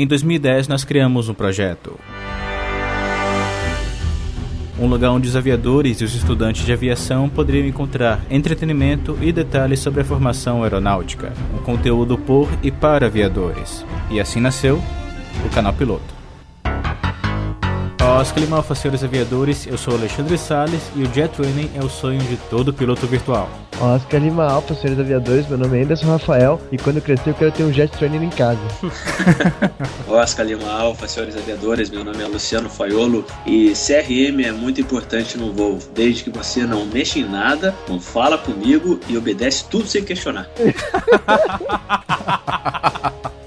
Em 2010, nós criamos um projeto. Um lugar onde os aviadores e os estudantes de aviação poderiam encontrar entretenimento e detalhes sobre a formação aeronáutica, um conteúdo por e para aviadores. E assim nasceu o canal Piloto. Oscar Lima, senhores aviadores, eu sou Alexandre Sales e o Jet Training é o sonho de todo piloto virtual. Oscar Lima Alfa, senhores aviadores, meu nome é Anderson Rafael e quando eu crescer eu quero ter um Jet Training em casa. Oscar Lima Alfa, senhores aviadores, meu nome é Luciano Faiolo e CRM é muito importante no voo, desde que você não mexa em nada, não fala comigo e obedece tudo sem questionar.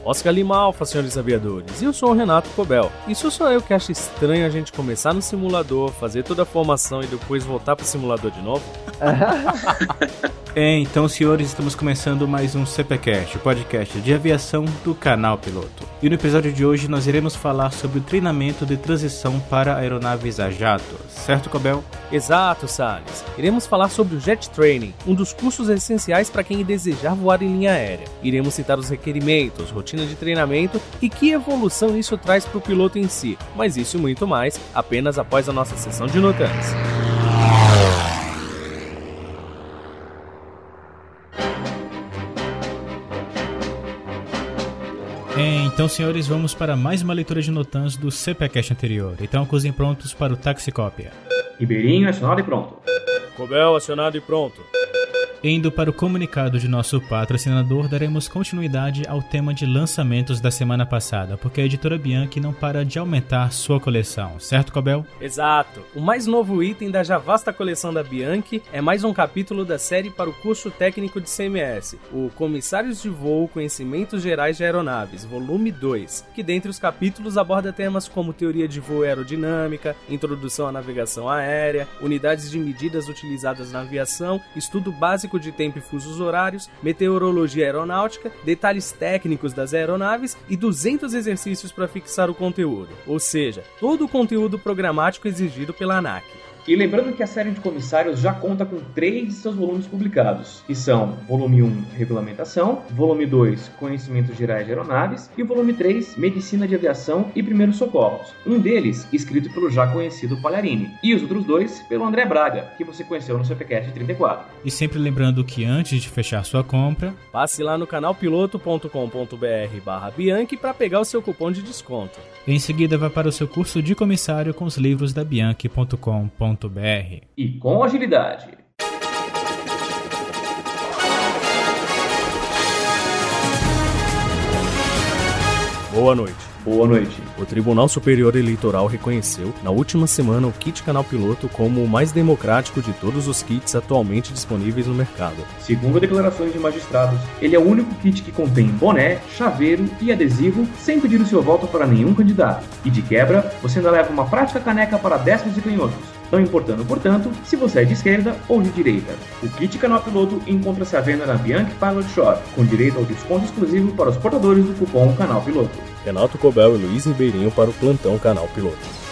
Oscar Lima Alfa, senhores aviadores, e eu sou o Renato Cobel. Isso sou eu que acho estranho a gente começar no simulador, fazer toda a formação e depois voltar pro simulador de novo? É, então, senhores, estamos começando mais um CPCast, o podcast de aviação do canal Piloto. E no episódio de hoje nós iremos falar sobre o treinamento de transição para aeronaves a jato, certo, Cobel? Exato, Salles. Iremos falar sobre o Jet Training, um dos cursos essenciais para quem desejar voar em linha aérea. Iremos citar os requerimentos, rotina de treinamento e que evolução isso traz para o piloto em si, mas isso e muito mais apenas após a nossa sessão de notas. É, então, senhores, vamos para mais uma leitura de notans do CPCast anterior. Então, acusem prontos para o Taxicópia. Ribeirinho acionado e pronto. Cobel acionado e pronto. Indo para o comunicado de nosso patrocinador, daremos continuidade ao tema de lançamentos da semana passada, porque a editora Bianchi não para de aumentar sua coleção, certo, Cobel? Exato. O mais novo item da já vasta coleção da Bianchi é mais um capítulo da série para o curso técnico de CMS, o Comissários de Voo Conhecimentos Gerais de Aeronaves, volume 2, que dentre os capítulos aborda temas como teoria de voo aerodinâmica, introdução à navegação aérea, unidades de medidas utilizadas na aviação, estudo básico de tempo e fusos horários, meteorologia aeronáutica, detalhes técnicos das aeronaves e 200 exercícios para fixar o conteúdo, ou seja, todo o conteúdo programático exigido pela ANAC. E lembrando que a série de comissários já conta com três de seus volumes publicados, que são volume 1, Regulamentação, volume 2, Conhecimentos Gerais de Aeronaves e volume 3, Medicina de Aviação e Primeiros Socorros. Um deles escrito pelo já conhecido Palharini, e os outros dois pelo André Braga, que você conheceu no CPCast 34. E sempre lembrando que antes de fechar sua compra, Passe lá no canalpiloto.com.br barra Bianchi para pegar o seu cupom de desconto. em seguida vá para o seu curso de comissário com os livros da Bianchi.com.br. E com agilidade. Boa noite. Boa noite. O Tribunal Superior Eleitoral reconheceu, na última semana, o kit Canal Piloto como o mais democrático de todos os kits atualmente disponíveis no mercado. Segundo declarações de magistrados, ele é o único kit que contém boné, chaveiro e adesivo sem pedir o seu voto para nenhum candidato. E de quebra, você ainda leva uma prática caneca para destros e canhotos. Não importando, portanto, se você é de esquerda ou de direita. O kit Canal Piloto encontra-se à venda na Bianchi Pilot Shop, com direito ao desconto exclusivo para os portadores do cupom Canal Piloto. Renato Cobel e Luiz Ribeirinho para o plantão Canal Piloto.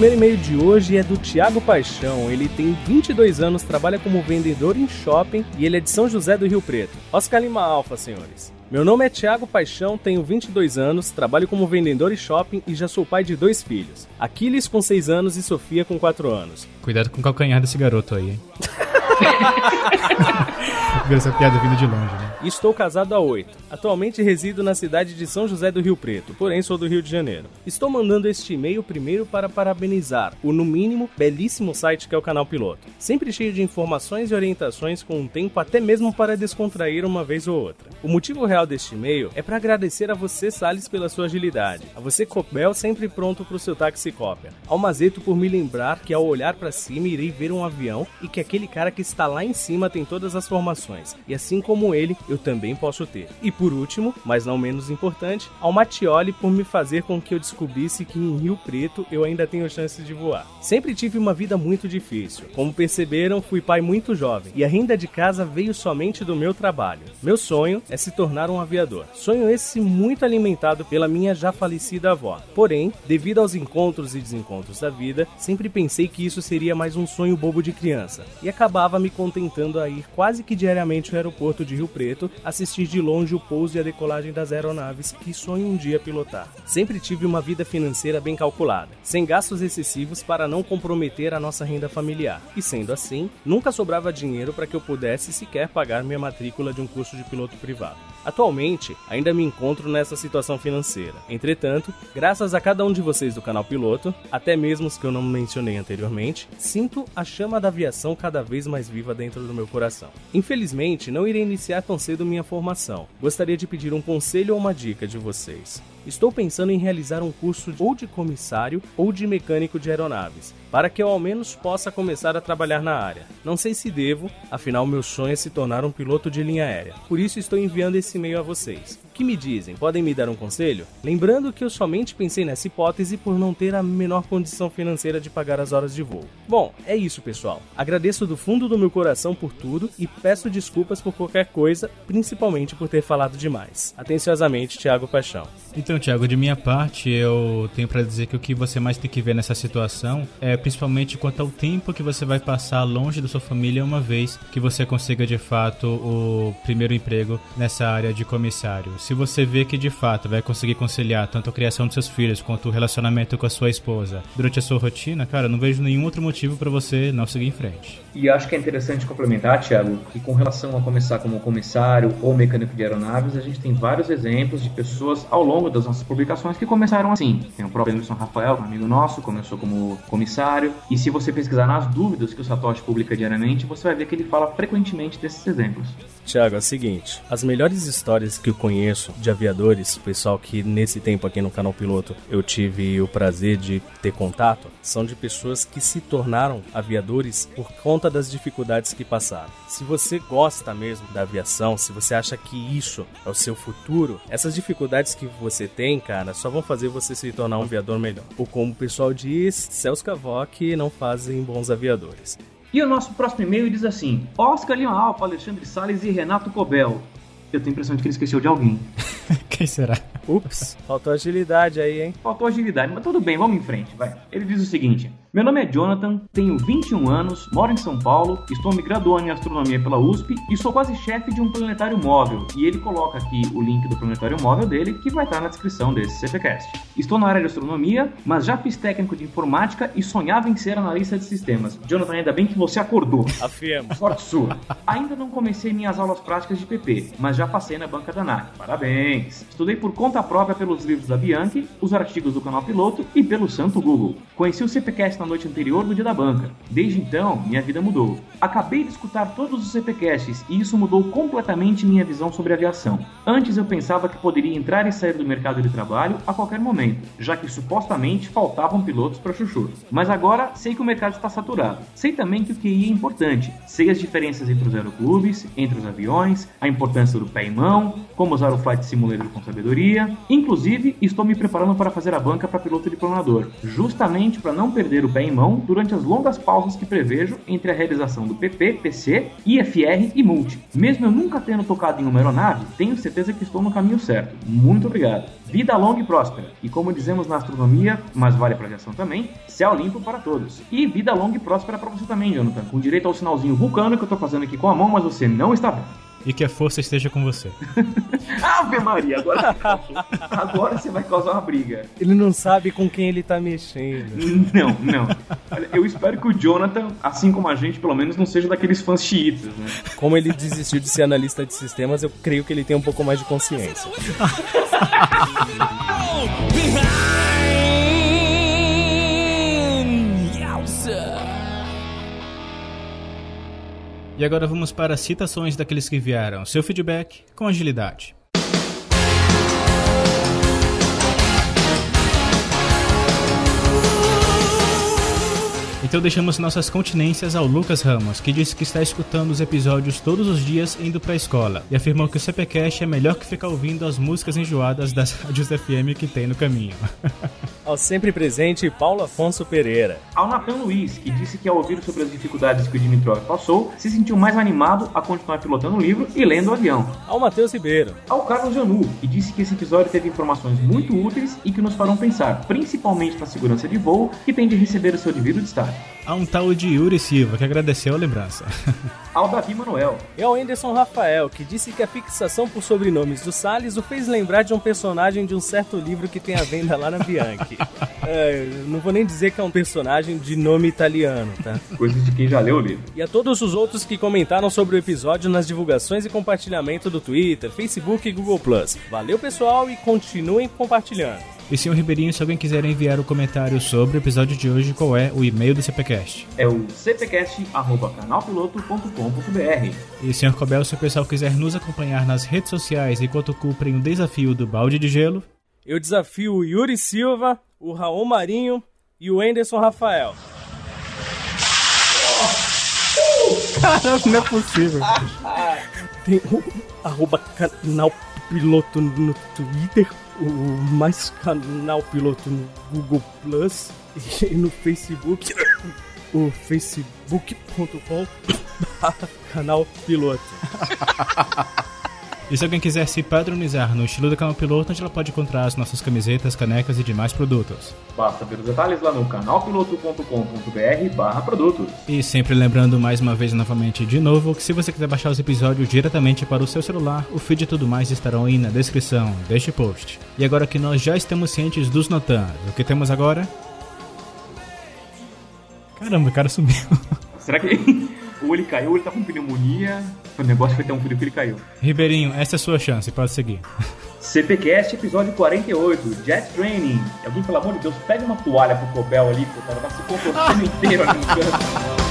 Primeiro e-mail de hoje é do Thiago Paixão. Ele tem 22 anos, trabalha como vendedor em shopping e ele é de São José do Rio Preto. Oscar Lima Alfa, senhores. Meu nome é Thiago Paixão, tenho 22 anos, trabalho como vendedor em shopping e já sou pai de dois filhos. Aquiles com 6 anos e Sofia com 4 anos. Cuidado com o calcanhar desse garoto aí, hein? Ver essa piada vindo de longe, né? Estou casado há 8. Atualmente resido na cidade de São José do Rio Preto, porém sou do Rio de Janeiro. Estou mandando este e-mail primeiro para parabenizar o, no mínimo, belíssimo site que é o Canal Piloto. Sempre cheio de informações e orientações com um tempo até mesmo para descontrair uma vez ou outra. O motivo real deste e-mail é para agradecer a você, Salles, pela sua agilidade. A você, Copel, sempre pronto para o seu táxi cópia. Ao Mazeto por me lembrar que ao olhar para cima irei ver um avião e que aquele cara que está lá em cima tem todas as formações, e assim como ele, eu também posso ter. E por último, mas não menos importante, ao Matioli por me fazer com que eu descobrisse que em Rio Preto eu ainda tenho chance de voar. Sempre tive uma vida muito difícil. Como perceberam, fui pai muito jovem, e a renda de casa veio somente do meu trabalho. Meu sonho é se tornar um aviador. Sonho esse muito alimentado pela minha já falecida avó. Porém, devido aos encontros e desencontros da vida, sempre pensei que isso seria mais um sonho bobo de criança, e acabava me contentando a ir quase que diariamente ao aeroporto de Rio Preto, assistir de longe o pouso e a decolagem das aeronaves que sonho um dia pilotar. Sempre tive uma vida financeira bem calculada, sem gastos excessivos para não comprometer a nossa renda familiar, e sendo assim, nunca sobrava dinheiro para que eu pudesse sequer pagar minha matrícula de um curso de piloto privado. Atualmente, ainda me encontro nessa situação financeira. Entretanto, graças a cada um de vocês do canal Piloto, até mesmo os que eu não mencionei anteriormente, sinto a chama da aviação cada vez mais viva dentro do meu coração. Infelizmente, não irei iniciar tão cedo minha formação. Gostaria de pedir um conselho ou uma dica de vocês. Estou pensando em realizar um curso ou de comissário ou de mecânico de aeronaves, para que eu ao menos possa começar a trabalhar na área. Não sei se devo, afinal meu sonho é se tornar um piloto de linha aérea. Por isso estou enviando esse e-mail a vocês. O que me dizem? Podem me dar um conselho? Lembrando que eu somente pensei nessa hipótese por não ter a menor condição financeira de pagar as horas de voo. Bom, é isso, pessoal. Agradeço do fundo do meu coração por tudo e peço desculpas por qualquer coisa, principalmente por ter falado demais. Atenciosamente, Thiago Paixão. Então, Thiago, de minha parte, eu tenho para dizer que o que você mais tem que ver nessa situação é principalmente quanto ao tempo que você vai passar longe da sua família uma vez que você consiga de fato o primeiro emprego nessa área de comissário. Se você vê que de fato vai conseguir conciliar tanto a criação dos seus filhos quanto o relacionamento com a sua esposa durante a sua rotina, cara, não vejo nenhum outro motivo para você não seguir em frente. E acho que é interessante complementar, Thiago, que com relação a começar como comissário ou mecânico de aeronaves, a gente tem vários exemplos de pessoas ao longo das nossas publicações que começaram assim. Tem o próprio Emerson Rafael, um amigo nosso, começou como comissário. E se você pesquisar nas dúvidas que o Satoshi publica diariamente, você vai ver que ele fala frequentemente desses exemplos. Tiago, é o seguinte: as melhores histórias que eu conheço de aviadores, pessoal que nesse tempo aqui no canal Piloto eu tive o prazer de ter contato, são de pessoas que se tornaram aviadores por conta das dificuldades que passaram. Se você gosta mesmo da aviação, se você acha que isso é o seu futuro, essas dificuldades que você tem, cara, só vão fazer você se tornar um aviador melhor. Ou como o pessoal diz, céus cavoque não fazem bons aviadores. E o nosso próximo e-mail diz assim: Oscar Lima Alfa, Alexandre Salles e Renato Cobel. Eu tenho a impressão de que ele esqueceu de alguém. Quem será? Ups, faltou agilidade aí, hein? Faltou agilidade, mas tudo bem, vamos em frente, vai. Ele diz o seguinte: Meu nome é Jonathan, tenho 21 anos, moro em São Paulo, estou me graduando em astronomia pela USP e sou quase chefe de um planetário móvel. E ele coloca aqui o link do planetário móvel dele, que vai estar na descrição desse CPcast. Estou na área de astronomia, mas já fiz técnico de informática e sonhava em ser analista de sistemas. Jonathan, ainda bem que você acordou. Afirmo. Sorte sua. Ainda não comecei minhas aulas práticas de PP, mas já passei na banca da NAC. Parabéns! Estudei por conta própria pelos livros da Bianchi, os artigos do canal Piloto e pelo santo Google. Conheci o CPcast na noite anterior do dia da banca. Desde então, minha vida mudou. Acabei de escutar todos os CPcasts e isso mudou completamente minha visão sobre aviação. Antes eu pensava que poderia entrar e sair do mercado de trabalho a qualquer momento, já que supostamente faltavam pilotos para chuchu. Mas agora sei que o mercado está saturado. Sei também que o QI é importante. Sei as diferenças entre os aeroclubes, entre os aviões, a importância do pé em mão, como usar o Flight Simulator com sabedoria. Inclusive, estou me preparando para fazer a banca para piloto de planador, justamente para não perder o pé em mão durante as longas pausas que prevejo entre a realização do PP, PC, IFR e Multi. Mesmo eu nunca tendo tocado em uma aeronave, tenho certeza que estou no caminho certo. Muito obrigado. Vida longa e próspera. E como dizemos na astronomia, mas vale para aviação também, céu limpo para todos. E vida longa e próspera para você também, Jonathan, com direito ao sinalzinho vulcano que eu estou fazendo aqui com a mão, mas você não está vendo. E que a força esteja com você. Ave Maria, agora, agora você vai causar uma briga. Ele não sabe com quem ele tá mexendo. Não, não. Olha, eu espero que o Jonathan, assim como a gente, pelo menos não seja daqueles fãs chiitas, né? Como ele desistiu de ser analista de sistemas, eu creio que ele tem um pouco mais de consciência. E agora vamos para as citações daqueles que vieram seu feedback com agilidade. Então deixamos nossas continências ao Lucas Ramos, que disse que está escutando os episódios todos os dias indo para a escola e afirmou que o CPcast é melhor que ficar ouvindo as músicas enjoadas das rádios FM que tem no caminho. ao sempre presente Paulo Afonso Pereira. Ao Natan Luiz, que disse que ao ouvir sobre as dificuldades que o Dimitrov passou, se sentiu mais animado a continuar pilotando o livro e lendo o avião. Ao Matheus Ribeiro. Ao Carlos Janu, que disse que esse episódio teve informações muito úteis e que nos farão pensar, principalmente na segurança de voo, que tem de receber o seu devido destaque. Há um tal de Yuri Silva que agradeceu a lembrança. ao Davi Manuel. E ao Anderson Rafael, que disse que a fixação por sobrenomes do Salles o fez lembrar de um personagem de um certo livro que tem à venda lá na Bianchi. é, não vou nem dizer que é um personagem de nome italiano, tá? Coisa de quem já leu o livro. E a todos os outros que comentaram sobre o episódio nas divulgações e compartilhamento do Twitter, Facebook e Google+. Valeu, pessoal, e continuem compartilhando. E senhor Ribeirinho, se alguém quiser enviar um comentário sobre o episódio de hoje, qual é o e-mail do CPcast? É o cpcast@canalpiloto.com.br. E senhor Cobel, se o pessoal quiser nos acompanhar nas redes sociais enquanto cumprem o desafio do balde de gelo, eu desafio o Yuri Silva, o Raul Marinho e o Anderson Rafael. Caramba, não é possível. Tem o arroba canal piloto no Twitter, o mais canal piloto no Google Plus e no Facebook, o facebook.com canal piloto. E se alguém quiser se padronizar no estilo do canal piloto, onde ela pode encontrar as nossas camisetas, canecas e demais produtos? Basta ver os detalhes lá no canalpiloto.com.br barra produtos. E sempre lembrando mais uma vez novamente de novo que se você quiser baixar os episódios diretamente para o seu celular, o feed e tudo mais estarão aí na descrição deste post. E agora que nós já estamos cientes dos notans, o que temos agora? Caramba, o cara sumiu. Será que ou ele caiu ou ele tá com pneumonia? O negócio foi tão frio que ele caiu. Ribeirinho, essa é a sua chance, pode seguir. CPCast, episódio 48, Jet Training. Alguém, pelo amor de Deus, pega uma toalha pro Cobel ali, pô, cara, vai se contorcendo inteiro ali no canto.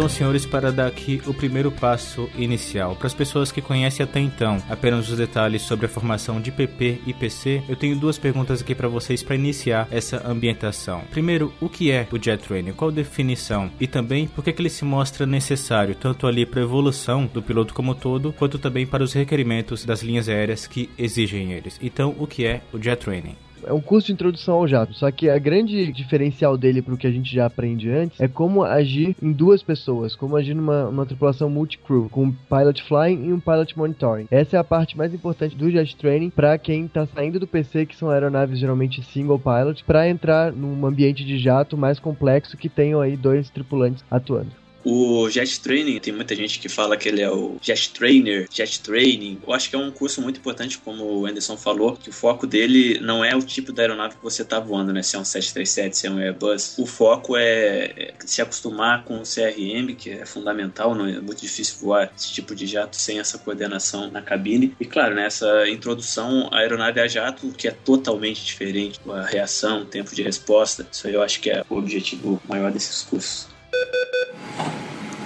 Então, senhores, para dar aqui o primeiro passo inicial. Para as pessoas que conhecem até então apenas os detalhes sobre a formação de PP e PC, eu tenho duas perguntas aqui para vocês para iniciar essa ambientação. Primeiro, o que é o Jet Training? Qual a definição? E também, por que, que ele se mostra necessário, tanto ali para a evolução do piloto como todo, quanto também para os requerimentos das linhas aéreas que exigem eles. Então, o que é o Jet Training? É um curso de introdução ao jato. Só que a grande diferencial dele para o que a gente já aprende antes é como agir em duas pessoas, como agir numa, numa tripulação multi-crew, com um pilot flying e um pilot monitoring. Essa é a parte mais importante do jet training para quem está saindo do PC, que são aeronaves geralmente single pilot, para entrar num ambiente de jato mais complexo que tenham aí dois tripulantes atuando. O Jet Training, tem muita gente que fala que ele é o Jet Trainer, Jet Training. Eu acho que é um curso muito importante, como o Anderson falou, que o foco dele não é o tipo da aeronave que você está voando, né? Se é um 737, se é um Airbus. O foco é se acostumar com o CRM, que é fundamental, não é muito difícil voar esse tipo de jato sem essa coordenação na cabine. E claro, nessa né, introdução, a aeronave a jato, que é totalmente diferente, a reação, o tempo de resposta. Isso aí eu acho que é o objetivo maior desses cursos. ハハハ。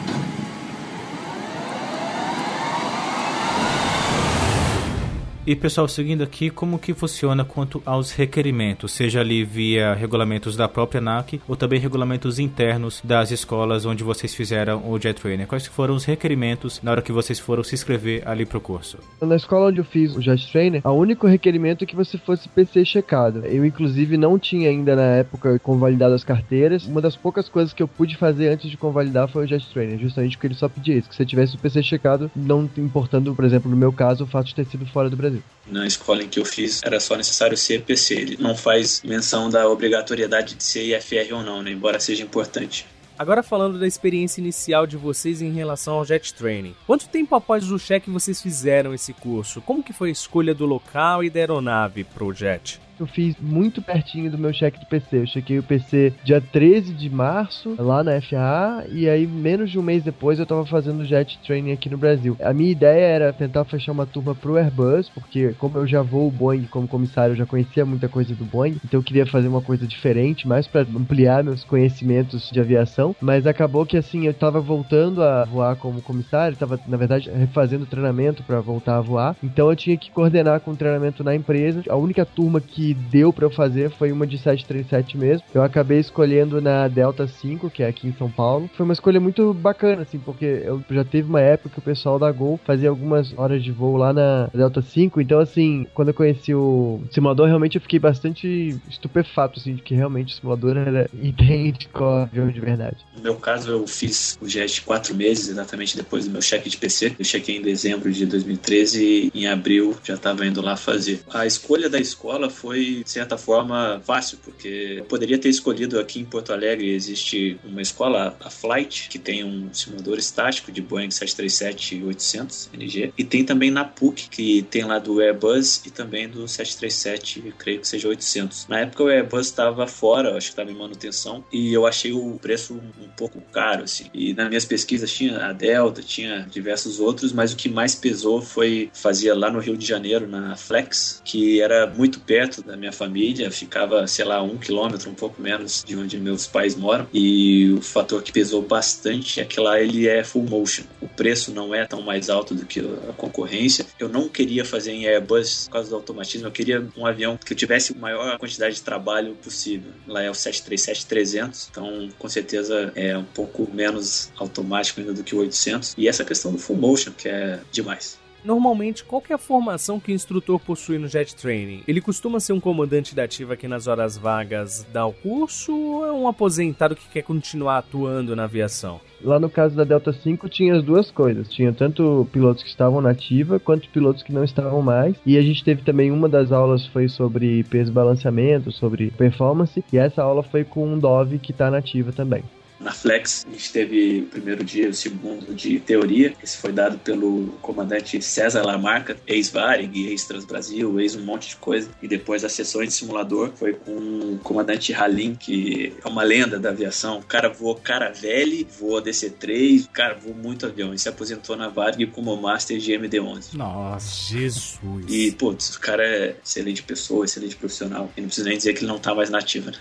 E pessoal, seguindo aqui, como que funciona quanto aos requerimentos, seja ali via regulamentos da própria ANAC ou também regulamentos internos das escolas onde vocês fizeram o Jet Trainer? Quais foram os requerimentos na hora que vocês foram se inscrever ali pro curso? Na escola onde eu fiz o Jet Trainer, o único requerimento é que você fosse PC checado. Eu, inclusive, não tinha ainda na época convalidado as carteiras. Uma das poucas coisas que eu pude fazer antes de convalidar foi o Jet Trainer, justamente porque ele só pedia isso, que você tivesse o PC checado, não importando, por exemplo, no meu caso, o fato de ter sido fora do Brasil. Na escola em que eu fiz, era só necessário ser PC. Ele não faz menção da obrigatoriedade de ser IFR ou não, né? embora seja importante. Agora falando da experiência inicial de vocês em relação ao Jet Training. Quanto tempo após o cheque vocês fizeram esse curso? Como que foi a escolha do local e da aeronave pro Jet? Eu fiz muito pertinho do meu cheque do PC. Eu chequei o PC dia 13 de março, lá na FAA, e aí menos de um mês depois eu tava fazendo jet training aqui no Brasil. A minha ideia era tentar fechar uma turma pro Airbus, porque como eu já vou o Boeing como comissário, eu já conhecia muita coisa do Boeing, então eu queria fazer uma coisa diferente, mais para ampliar meus conhecimentos de aviação, mas acabou que assim, eu tava voltando a voar como comissário, tava na verdade refazendo treinamento para voltar a voar, então eu tinha que coordenar com o treinamento na empresa. A única turma que que deu para eu fazer foi uma de 737 mesmo. Eu acabei escolhendo na Delta 5, que é aqui em São Paulo. Foi uma escolha muito bacana, assim, porque eu já teve uma época que o pessoal da Gol fazia algumas horas de voo lá na Delta 5. Então, assim, quando eu conheci o simulador, realmente eu fiquei bastante estupefato, assim, de que realmente o simulador era idêntico ao avião de verdade. No meu caso, eu fiz o JET quatro meses, exatamente depois do meu cheque de PC. Eu chequei em dezembro de 2013 e em abril já estava indo lá fazer. A escolha da escola foi foi, de certa forma, fácil, porque eu poderia ter escolhido aqui em Porto Alegre, existe uma escola, a Flight, que tem um simulador estático de Boeing 737-800 NG, e tem também na PUC, que tem lá do Airbus e também do 737, creio que seja 800. Na época o Airbus estava fora, acho que estava em manutenção, e eu achei o preço um pouco caro, assim. E nas minhas pesquisas tinha a Delta, tinha diversos outros, mas o que mais pesou foi, fazia lá no Rio de Janeiro, na Flex, que era muito perto da minha família, ficava, sei lá, um quilômetro, um pouco menos de onde meus pais moram. E o fator que pesou bastante é que lá ele é full motion. O preço não é tão mais alto do que a concorrência. Eu não queria fazer em Airbus por causa do automatismo, eu queria um avião que tivesse a maior quantidade de trabalho possível. Lá é o 737-300, então com certeza é um pouco menos automático ainda do que o 800. E essa questão do full motion, que é demais. Normalmente, qual é a formação que o instrutor possui no Jet Training? Ele costuma ser um comandante da ativa que nas horas vagas dá o curso ou é um aposentado que quer continuar atuando na aviação? Lá no caso da Delta 5 tinha as duas coisas. Tinha tanto pilotos que estavam na ativa quanto pilotos que não estavam mais. E a gente teve também uma das aulas foi sobre peso balanceamento, sobre performance. E essa aula foi com um Dove que está na ativa também na Flex. A gente teve o primeiro dia, o segundo de teoria. Esse foi dado pelo comandante César Lamarca, ex-Varig, ex-Transbrasil, ex um monte de coisa. E depois as sessões de simulador foi com o comandante Halim, que é uma lenda da aviação. O cara voou Caravelle, voou DC-3, o cara voou muito avião. E se aposentou na Varig como Master de MD-11. Nossa, Jesus! E, putz, o cara é excelente pessoa, excelente profissional. E não precisa nem dizer que ele não tá mais nativo, né?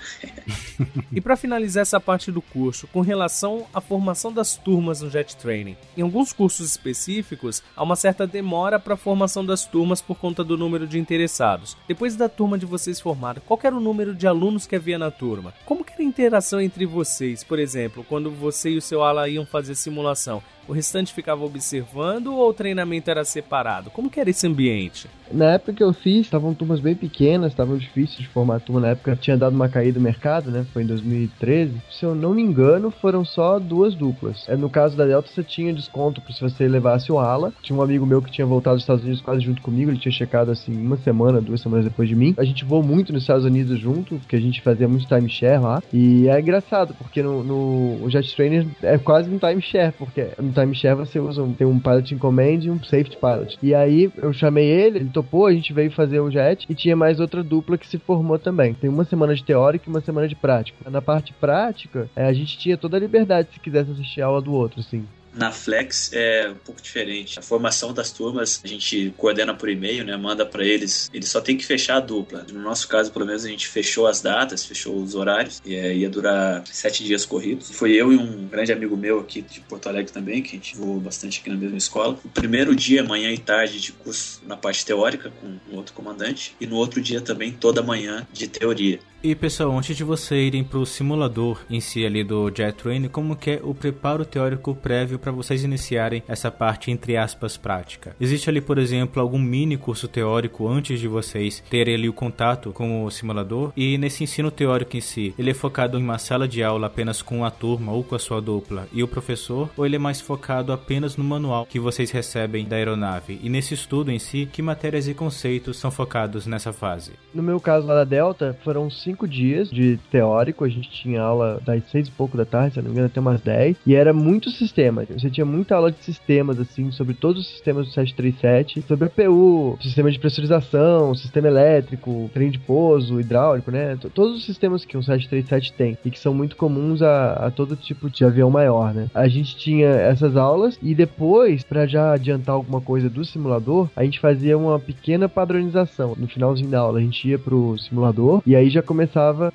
e para finalizar essa parte do curso, com relação à formação das turmas no Jet Training. Em alguns cursos específicos, há uma certa demora para a formação das turmas por conta do número de interessados. Depois da turma de vocês formada, qual era o número de alunos que havia na turma? Como era a interação entre vocês? Por exemplo, quando você e o seu ala iam fazer simulação, o restante ficava observando ou o treinamento era separado? Como que era esse ambiente? Na época que eu fiz, estavam turmas bem pequenas, estavam difíceis de formar turma. Na época tinha dado uma caída no mercado, né? Foi em 2013. Se eu não me engano, foram só duas duplas. É, no caso da Delta, você tinha desconto se você levasse o ala. Tinha um amigo meu que tinha voltado dos Estados Unidos quase junto comigo. Ele tinha checado assim uma semana, duas semanas depois de mim. A gente voou muito nos Estados Unidos junto, porque a gente fazia muito timeshare lá. E é engraçado, porque no, no o Jet Trainer é quase um timeshare, porque no timeshare você usa um, tem um pilot in command e um safety pilot. E aí eu chamei ele, ele topou, a gente veio fazer o jet e tinha mais outra dupla que se formou também. Tem uma semana de teórico e uma semana de prática. Na parte prática, é, a gente tinha toda a liberdade se quisesse assistir a aula do outro, assim. Na Flex é um pouco diferente. A formação das turmas a gente coordena por e-mail, né? Manda para eles. Eles só tem que fechar a dupla. No nosso caso, pelo menos, a gente fechou as datas, fechou os horários. E é, ia durar sete dias corridos. Foi eu e um grande amigo meu aqui de Porto Alegre também, que a gente voou bastante aqui na mesma escola. O primeiro dia, manhã e tarde, de curso na parte teórica com um outro comandante. E no outro dia também, toda manhã, de teoria. E pessoal, antes de você irem para o simulador em si ali do Jet Train, como que é o preparo teórico prévio para vocês iniciarem essa parte entre aspas prática. Existe ali, por exemplo, algum mini curso teórico antes de vocês terem ali o contato com o simulador? E nesse ensino teórico em si, ele é focado em uma sala de aula apenas com a turma ou com a sua dupla e o professor? Ou ele é mais focado apenas no manual que vocês recebem da aeronave? E nesse estudo em si, que matérias e conceitos são focados nessa fase? No meu caso lá da Delta, foram cinco dias de teórico. A gente tinha aula das seis e pouco da tarde, se não me engano, até umas dez. E era muito sistema. Você tinha muita aula de sistemas, assim, sobre todos os sistemas do 737, sobre a PU, sistema de pressurização, sistema elétrico, trem de pouso, hidráulico, né? Todos os sistemas que um 737 tem e que são muito comuns a, a todo tipo de avião maior, né? A gente tinha essas aulas e depois, para já adiantar alguma coisa do simulador, a gente fazia uma pequena padronização. No finalzinho da aula, a gente ia pro simulador e aí já começava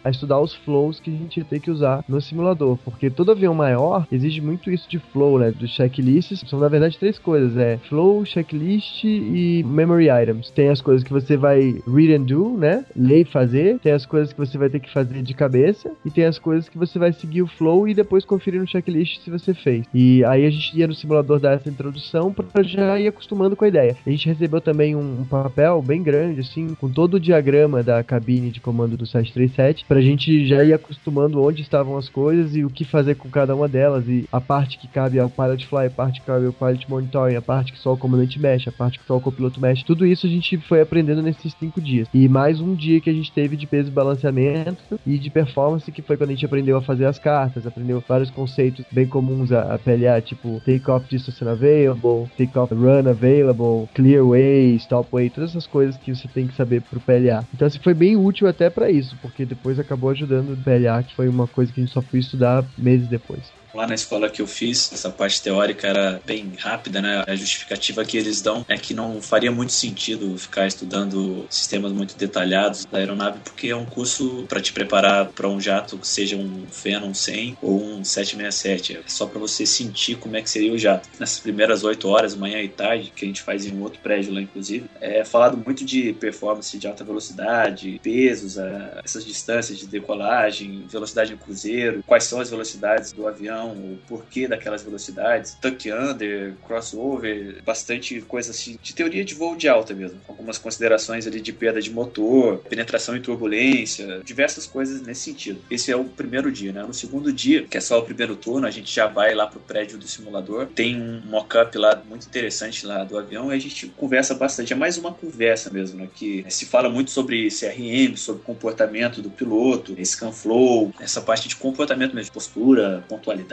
a estudar os flows que a gente ia ter que usar no simulador, porque todo avião maior exige muito isso de flow, né? Dos checklists. São na verdade três coisas: é flow, checklist e memory items. Tem as coisas que você vai read and do, né? Ler e fazer. Tem as coisas que você vai ter que fazer de cabeça. E tem as coisas que você vai seguir o flow e depois conferir no checklist se você fez. E aí a gente ia no simulador dar essa introdução para já ir acostumando com a ideia. A gente recebeu também um, papel bem grande, assim, com todo o diagrama da cabine de comando do 737, pra gente já ir acostumando onde estavam as coisas e o que fazer com cada uma delas. E a parte que cabe ao Pilot Fly, a parte que cabe ao Pilot Monitoring, a parte que só o comandante mexe, a parte que só o copiloto mexe. Tudo isso a gente foi aprendendo nesses cinco dias. E mais um dia que a gente teve de peso e balanceamento e de performance, que foi quando a gente aprendeu a fazer as cartas, aprendeu vários conceitos bem comuns a, a PLA, tipo take-off distance available, take-off run available, clear way, stop way, todas essas coisas que você tem que saber pro PLA. Então, assim, foi bem útil até para isso, porque depois acabou ajudando o PLA, que foi uma coisa que a gente só foi estudar meses depois. Lá na escola que eu fiz, essa parte teórica era bem rápida, né? A justificativa que eles dão é que não faria muito sentido ficar estudando sistemas muito detalhados da aeronave, porque é um curso para te preparar para um jato que seja um Phenom 100 ou um 767. É só para você sentir como é que seria o jato. Nessas primeiras 8 horas, manhã e tarde, que a gente faz em um outro prédio lá, inclusive, é falado muito de performance de alta velocidade, pesos, essas distâncias de decolagem, velocidade no cruzeiro, quais são as velocidades do avião o porquê daquelas velocidades, tuck under, crossover, bastante coisa assim de teoria de voo de alta mesmo, algumas considerações ali de perda de motor, penetração e turbulência, diversas coisas nesse sentido. Esse é o primeiro dia, né? No segundo dia, que é só o primeiro turno, a gente já vai lá pro prédio do simulador, tem um mock-up lá muito interessante lá do avião e a gente conversa bastante, é mais uma conversa mesmo, né? Que se fala muito sobre CRM, sobre comportamento do piloto, scan flow, essa parte de comportamento mesmo, postura, pontualidade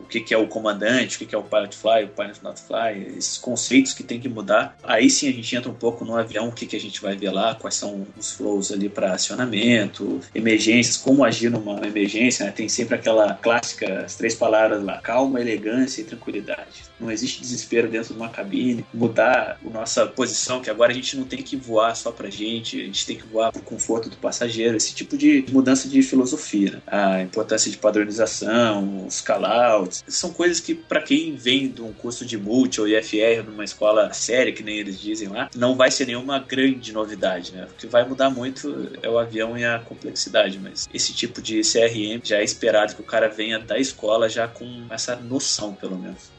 o que, que é o comandante, o que, que é o pilot fly, o pilot not fly, esses conceitos que tem que mudar. Aí sim a gente entra um pouco no avião, o que, que a gente vai ver lá, quais são os flows ali para acionamento, emergências, como agir numa emergência, né? tem sempre aquela clássica, as três palavras lá, calma, elegância e tranquilidade. Não existe desespero dentro de uma cabine, mudar a nossa posição, que agora a gente não tem que voar só pra gente, a gente tem que voar pro conforto do passageiro, esse tipo de mudança de filosofia. Né? A importância de padronização, os callouts. São coisas que, para quem vem de um curso de multi ou IFR numa escola séria, que nem eles dizem lá, não vai ser nenhuma grande novidade, né? O que vai mudar muito é o avião e a complexidade, mas esse tipo de CRM já é esperado que o cara venha da escola já com essa noção, pelo menos.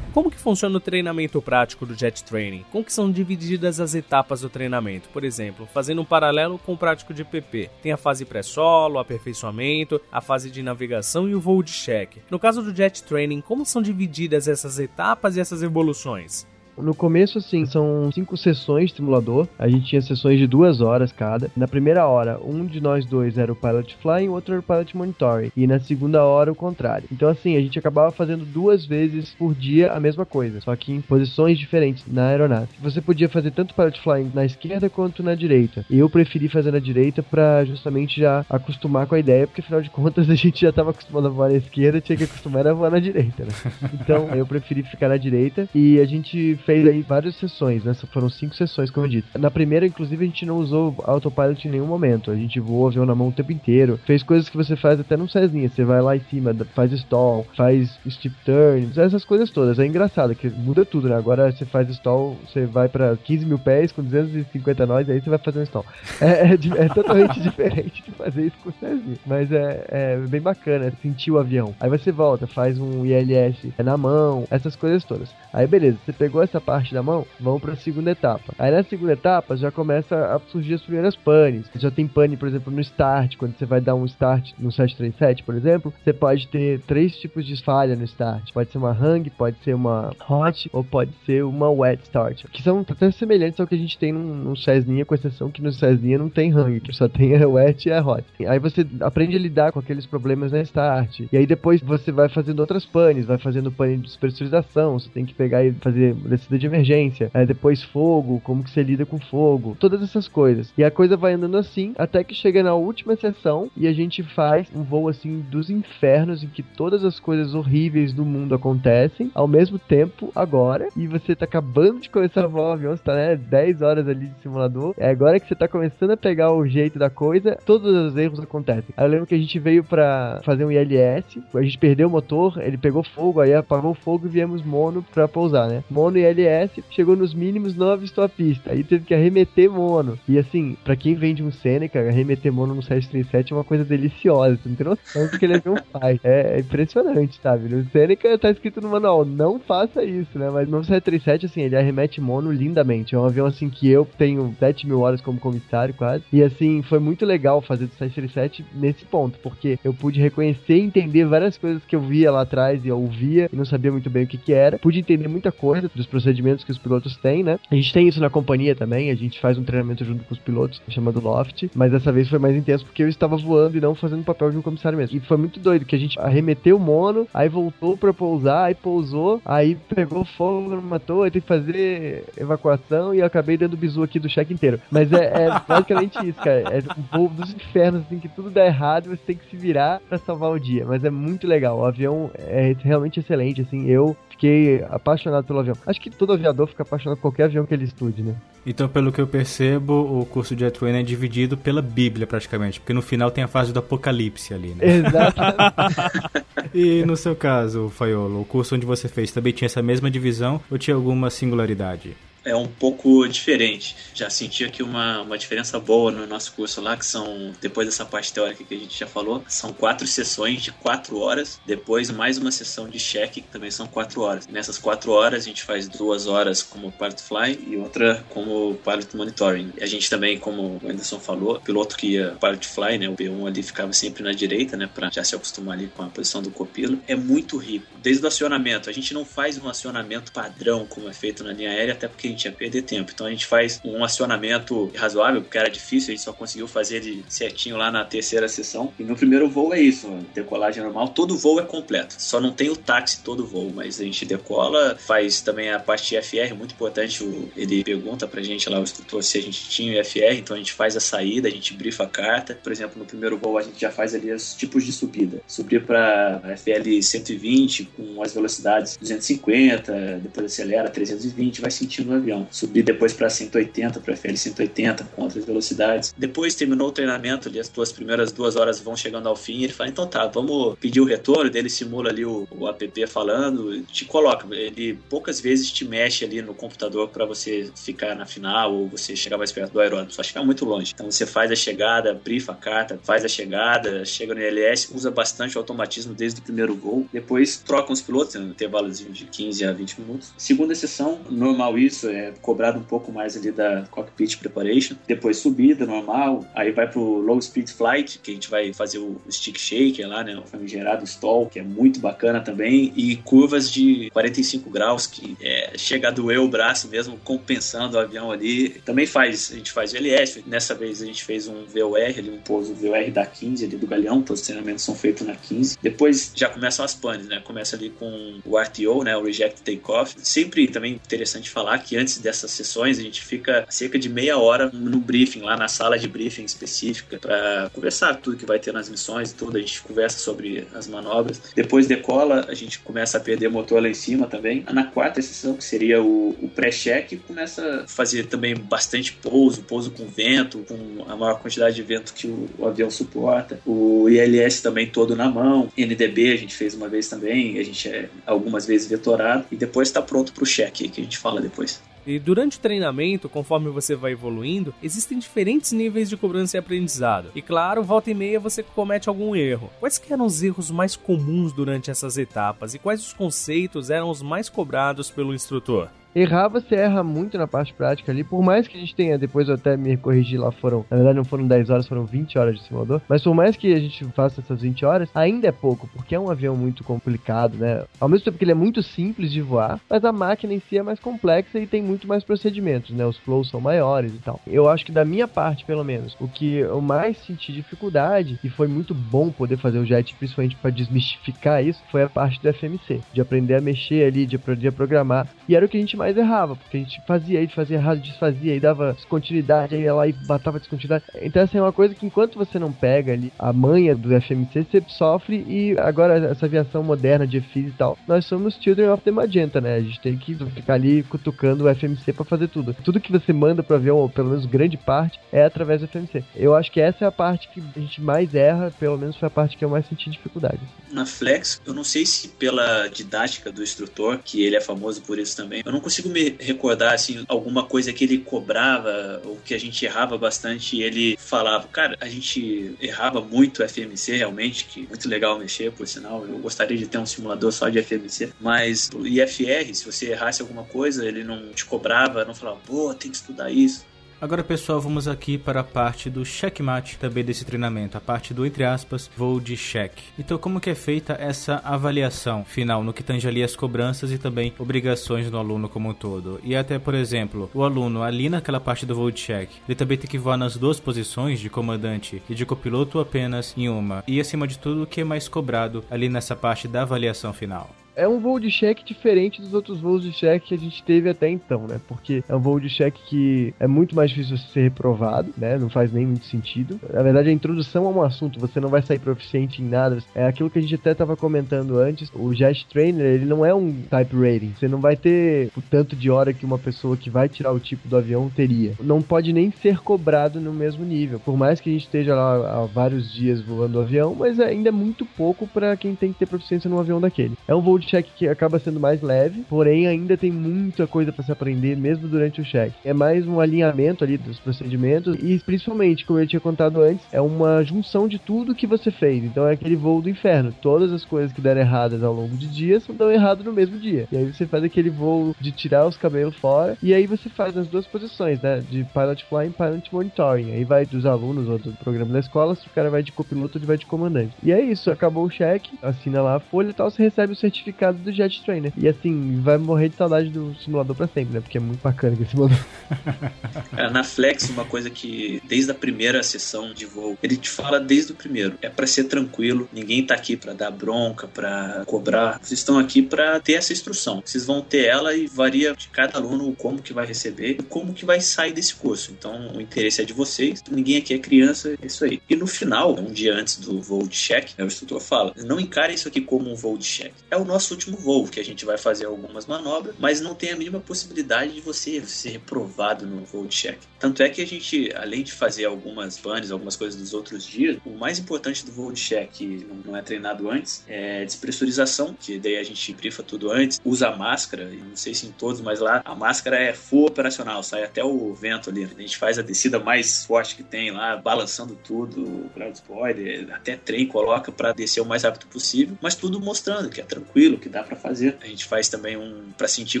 Como que funciona o treinamento prático do Jet Training? Como que são divididas as etapas do treinamento? Por exemplo, fazendo um paralelo com o prático de PP. Tem a fase pré-solo, aperfeiçoamento, a fase de navegação e o voo de cheque. No caso do Jet Training, como são divididas essas etapas e essas evoluções? No começo, assim, são cinco sessões de simulador. A gente tinha sessões de duas horas cada. Na primeira hora, um de nós dois era o Pilot Flying, o outro era o Pilot Monitoring. E na segunda hora, o contrário. Então, assim, a gente acabava fazendo duas vezes por dia a mesma coisa, só que em posições diferentes na aeronave. Você podia fazer tanto Pilot Flying na esquerda quanto na direita. Eu preferi fazer na direita para justamente já acostumar com a ideia, porque afinal de contas a gente já estava acostumado a voar na esquerda, tinha que acostumar a voar na direita, né? Então, eu preferi ficar na direita e a gente fez aí várias sessões, né? Foram cinco sessões, como eu disse. Na primeira, inclusive, a gente não usou autopilot em nenhum momento. A gente voou avião na mão o tempo inteiro. Fez coisas que você faz até no Cezinha. Você vai lá em cima, faz stall, faz steep turns, essas coisas todas. É engraçado, que muda tudo, né? Agora você faz stall, você vai pra 15 mil pés com 250 nós, aí você vai fazer um stall. É, é, é totalmente diferente de fazer isso com o Cezinha. Mas é, é bem bacana, sentir o avião. Aí você volta, faz um ILS na mão, essas coisas todas. Aí beleza, você pegou essa parte da mão, vamos para a segunda etapa. Aí na segunda etapa já começa a surgir as primeiras panes. Já tem pane, por exemplo, no start, quando você vai dar um start no 737, por exemplo, você pode ter três tipos de falha no start. Pode ser uma hang, pode ser uma hot ou pode ser uma wet start, que são até semelhantes ao que a gente tem no, no Cessninha, com exceção que no Cessninha não tem hang, que só tem a wet e a hot. Aí você aprende a lidar com aqueles problemas na start. E aí depois você vai fazendo outras panes, vai fazendo pane de despressurização, você tem que pegar e fazer de emergência, aí depois fogo, como que você lida com fogo, todas essas coisas. E a coisa vai andando assim até que chega na última sessão e a gente faz um voo assim dos infernos em que todas as coisas horríveis do mundo acontecem ao mesmo tempo agora e você tá acabando de começar a voar o avião, você tá né, 10 horas ali de simulador, é agora que você tá começando a pegar o jeito da coisa, todos os erros acontecem. Aí eu lembro que a gente veio para fazer um ILS, a gente perdeu o motor, ele pegou fogo, aí apagou o fogo e viemos mono pra pousar, né? Mono e LS, chegou nos mínimos, não avistou a pista. Aí teve que arremeter mono. E assim, pra quem vem de um Seneca, arremeter mono no 737 é uma coisa deliciosa. Você não tem noção do que ele um pai. É, é, impressionante, sabe? No Seneca tá escrito no manual, não faça isso, né? Mas no 737, assim, ele arremete mono lindamente. É um avião, assim, que eu tenho 7 mil horas como comissário, quase. E assim, foi muito legal fazer do 737 nesse ponto, porque eu pude reconhecer e entender várias coisas que eu via lá atrás e eu ouvia e não sabia muito bem o que que era. Pude entender muita coisa dos procedimentos que os pilotos têm, né? A gente tem isso na companhia também, a gente faz um treinamento junto com os pilotos, chamado Loft, mas dessa vez foi mais intenso porque eu estava voando e não fazendo o papel de um comissário mesmo. E foi muito doido que a gente arremeteu o mono, aí voltou para pousar, aí pousou, aí pegou fogo, matou, aí tem que fazer evacuação e eu acabei dando bizu aqui do cheque inteiro. Mas é, é basicamente isso, cara. É um voo dos infernos, assim, que tudo dá errado e você tem que se virar para salvar o dia. Mas é muito legal. O avião é realmente excelente, assim. Eu fiquei apaixonado pelo avião. Acho que todo aviador fica apaixonado por qualquer avião que ele estude, né? Então, pelo que eu percebo, o curso de Jet é dividido pela Bíblia, praticamente. Porque no final tem a fase do apocalipse ali, né? Exatamente. e no seu caso, Faiolo, o curso onde você fez também tinha essa mesma divisão ou tinha alguma singularidade? É um pouco diferente. Já senti aqui uma, uma diferença boa no nosso curso lá, que são, depois dessa parte teórica que a gente já falou, são quatro sessões de quatro horas, depois mais uma sessão de cheque, que também são quatro horas. Nessas quatro horas a gente faz duas horas como Pilot Fly e outra como Pilot Monitoring. A gente também, como o Anderson falou, piloto que ia Pilot Fly, né, o B1 ali ficava sempre na direita, né, para já se acostumar ali com a posição do copilo. É muito rico. Desde o acionamento, a gente não faz um acionamento padrão como é feito na linha aérea, até porque gente ia perder tempo. Então a gente faz um acionamento razoável, porque era difícil, a gente só conseguiu fazer ele certinho lá na terceira sessão. E no primeiro voo é isso, decolagem normal, todo voo é completo. Só não tem o táxi todo voo, mas a gente decola, faz também a parte FR, muito importante, ele pergunta pra gente lá, o instrutor, se a gente tinha o FR, então a gente faz a saída, a gente brifa a carta. Por exemplo, no primeiro voo a gente já faz ali os tipos de subida. Subir para FL 120 com as velocidades 250, depois acelera 320, vai sentindo avião. Subir depois para 180, para FL 180 com outras velocidades. Depois terminou o treinamento ali, as duas primeiras duas horas vão chegando ao fim. Ele fala: então tá, vamos pedir o retorno. Dele simula ali o, o app falando, te coloca. Ele poucas vezes te mexe ali no computador para você ficar na final ou você chegar mais perto do aeródromo, só chegar muito longe. Então você faz a chegada, brifa a carta, faz a chegada, chega no ILS, usa bastante o automatismo desde o primeiro voo. Depois trocam os pilotos, um intervalo de 15 a 20 minutos. Segunda sessão, normal isso, é cobrado um pouco mais ali da cockpit preparation. Depois subida normal, aí vai pro low speed flight, que a gente vai fazer o stick shaker lá, né, o famigerado stall, que é muito bacana também, e curvas de 45 graus, que é, chega a doer o braço mesmo, compensando o avião ali. Também faz, a gente faz LS, nessa vez a gente fez um VOR ali, um pouso VOR da 15 ali do Galeão, todos os treinamentos são feitos na 15. Depois já começam as panes, né, começa ali com o RTO, né, o Reject Takeoff. Sempre também interessante falar que antes dessas sessões, a gente fica cerca de meia hora no briefing, lá na sala de briefing específica, para conversar tudo que vai ter nas missões e tudo. A gente conversa sobre as manobras. Depois decola, a gente começa a perder motor lá em cima também. Na quarta sessão, que seria o, o pré-check, começa a fazer também bastante pouso, pouso com vento, com a maior quantidade de vento que o, o avião suporta. O ILS também todo na mão. NDB a gente fez uma vez também, a gente é algumas vezes vetorado. E depois está pronto para o check, que a gente fala depois. E durante o treinamento, conforme você vai evoluindo, existem diferentes níveis de cobrança e aprendizado. E claro, volta e meia você comete algum erro. Quais eram os erros mais comuns durante essas etapas e quais os conceitos eram os mais cobrados pelo instrutor? Errar, você erra muito na parte prática ali, por mais que a gente tenha, depois eu até me corrigi lá, foram, na verdade não foram 10 horas, foram 20 horas de simulador, mas por mais que a gente faça essas 20 horas, ainda é pouco, porque é um avião muito complicado, né? Ao mesmo tempo que ele é muito simples de voar, mas a máquina em si é mais complexa e tem muito mais procedimentos, né? Os flows são maiores e tal. Eu acho que da minha parte, pelo menos, o que eu mais senti dificuldade, e foi muito bom poder fazer o jet, principalmente para desmistificar isso, foi a parte do FMC, de aprender a mexer ali, de aprender a programar, e era o que a gente mais errava, porque a gente fazia aí, fazia errado, desfazia, e dava descontinuidade, aí ia lá e batava descontinuidade. Então, essa assim, é uma coisa que enquanto você não pega ali a manha do FMC, você sofre, e agora essa aviação moderna de FIS e tal, nós somos Children of the Magenta, né? A gente tem que ficar ali cutucando o FMC para fazer tudo. Tudo que você manda pro avião, ou pelo menos grande parte, é através do FMC. Eu acho que essa é a parte que a gente mais erra, pelo menos foi a parte que eu mais senti dificuldade. Na Flex, eu não sei se pela didática do instrutor, que ele é famoso por isso também, eu não consigo consigo me recordar assim alguma coisa que ele cobrava ou que a gente errava bastante e ele falava, cara, a gente errava muito FMC realmente, que muito legal mexer, por sinal, eu gostaria de ter um simulador só de FMC, mas o IFR, se você errasse alguma coisa, ele não te cobrava, não falava, pô, tem que estudar isso. Agora, pessoal, vamos aqui para a parte do checkmate também desse treinamento, a parte do, entre aspas, voo de check. Então, como que é feita essa avaliação final no que tange ali as cobranças e também obrigações do aluno como um todo? E até, por exemplo, o aluno ali naquela parte do voo de check, ele também tem que voar nas duas posições de comandante e de copiloto apenas em uma. E acima de tudo, o que é mais cobrado ali nessa parte da avaliação final? É um voo de cheque diferente dos outros voos de cheque que a gente teve até então, né? Porque é um voo de cheque que é muito mais difícil você ser reprovado, né? Não faz nem muito sentido. Na verdade, a introdução a um assunto, você não vai sair proficiente em nada. É aquilo que a gente até estava comentando antes. O Jet Trainer, ele não é um type rating. Você não vai ter o tanto de hora que uma pessoa que vai tirar o tipo do avião teria. Não pode nem ser cobrado no mesmo nível. Por mais que a gente esteja lá há vários dias voando o avião, mas ainda é muito pouco para quem tem que ter proficiência num avião daquele. É um voo de check que acaba sendo mais leve, porém ainda tem muita coisa para se aprender mesmo durante o check. É mais um alinhamento ali dos procedimentos e principalmente, como eu tinha contado antes, é uma junção de tudo que você fez. Então é aquele voo do inferno. Todas as coisas que deram erradas ao longo de dias dão errado no mesmo dia. E aí você faz aquele voo de tirar os cabelos fora e aí você faz as duas posições, né? De pilot flying, pilot monitoring. Aí vai dos alunos ou do programa da escola, se o cara vai de copiloto, ele vai de comandante. E é isso, acabou o check, assina lá a folha e tal, você recebe o certificado do Jet Trainer. E assim, vai morrer de saudade do simulador pra sempre, né? Porque é muito bacana aquele simulador. É, na Flex, uma coisa que desde a primeira sessão de voo, ele te fala desde o primeiro: é para ser tranquilo, ninguém tá aqui para dar bronca, para cobrar. Vocês estão aqui para ter essa instrução. Vocês vão ter ela e varia de cada aluno como que vai receber e como que vai sair desse curso. Então, o interesse é de vocês, ninguém aqui é criança, é isso aí. E no final, um dia antes do voo de cheque, né, o instrutor fala: não encare isso aqui como um voo de cheque. É o nosso último voo, que a gente vai fazer algumas manobras, mas não tem a mínima possibilidade de você ser reprovado no voo de check. Tanto é que a gente, além de fazer algumas bans, algumas coisas dos outros dias, o mais importante do voo de check, que não é treinado antes, é despressurização, que daí a gente brifa tudo antes, usa máscara, não sei se em todos, mas lá a máscara é full operacional, sai até o vento ali. A gente faz a descida mais forte que tem lá, balançando tudo, ground spoiler, até trem coloca para descer o mais rápido possível, mas tudo mostrando que é tranquilo, que dá para fazer. A gente faz também um para sentir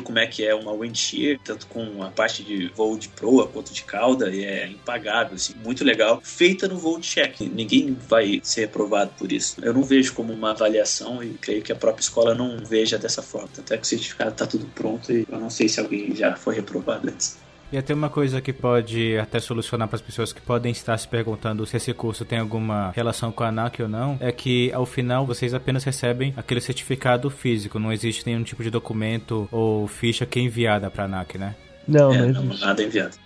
como é que é uma wind shear, tanto com a parte de voo de proa quanto de cauda, e é impagável, assim, muito legal. Feita no voo de check. Ninguém vai ser reprovado por isso. Eu não vejo como uma avaliação e creio que a própria escola não veja dessa forma. Até que o certificado está tudo pronto e eu não sei se alguém já foi reprovado antes. E até uma coisa que pode até solucionar para as pessoas que podem estar se perguntando se esse curso tem alguma relação com a ANAC ou não, é que ao final vocês apenas recebem aquele certificado físico, não existe nenhum tipo de documento ou ficha que é enviada para a ANAC, né? Não, é, não, não nada enviado.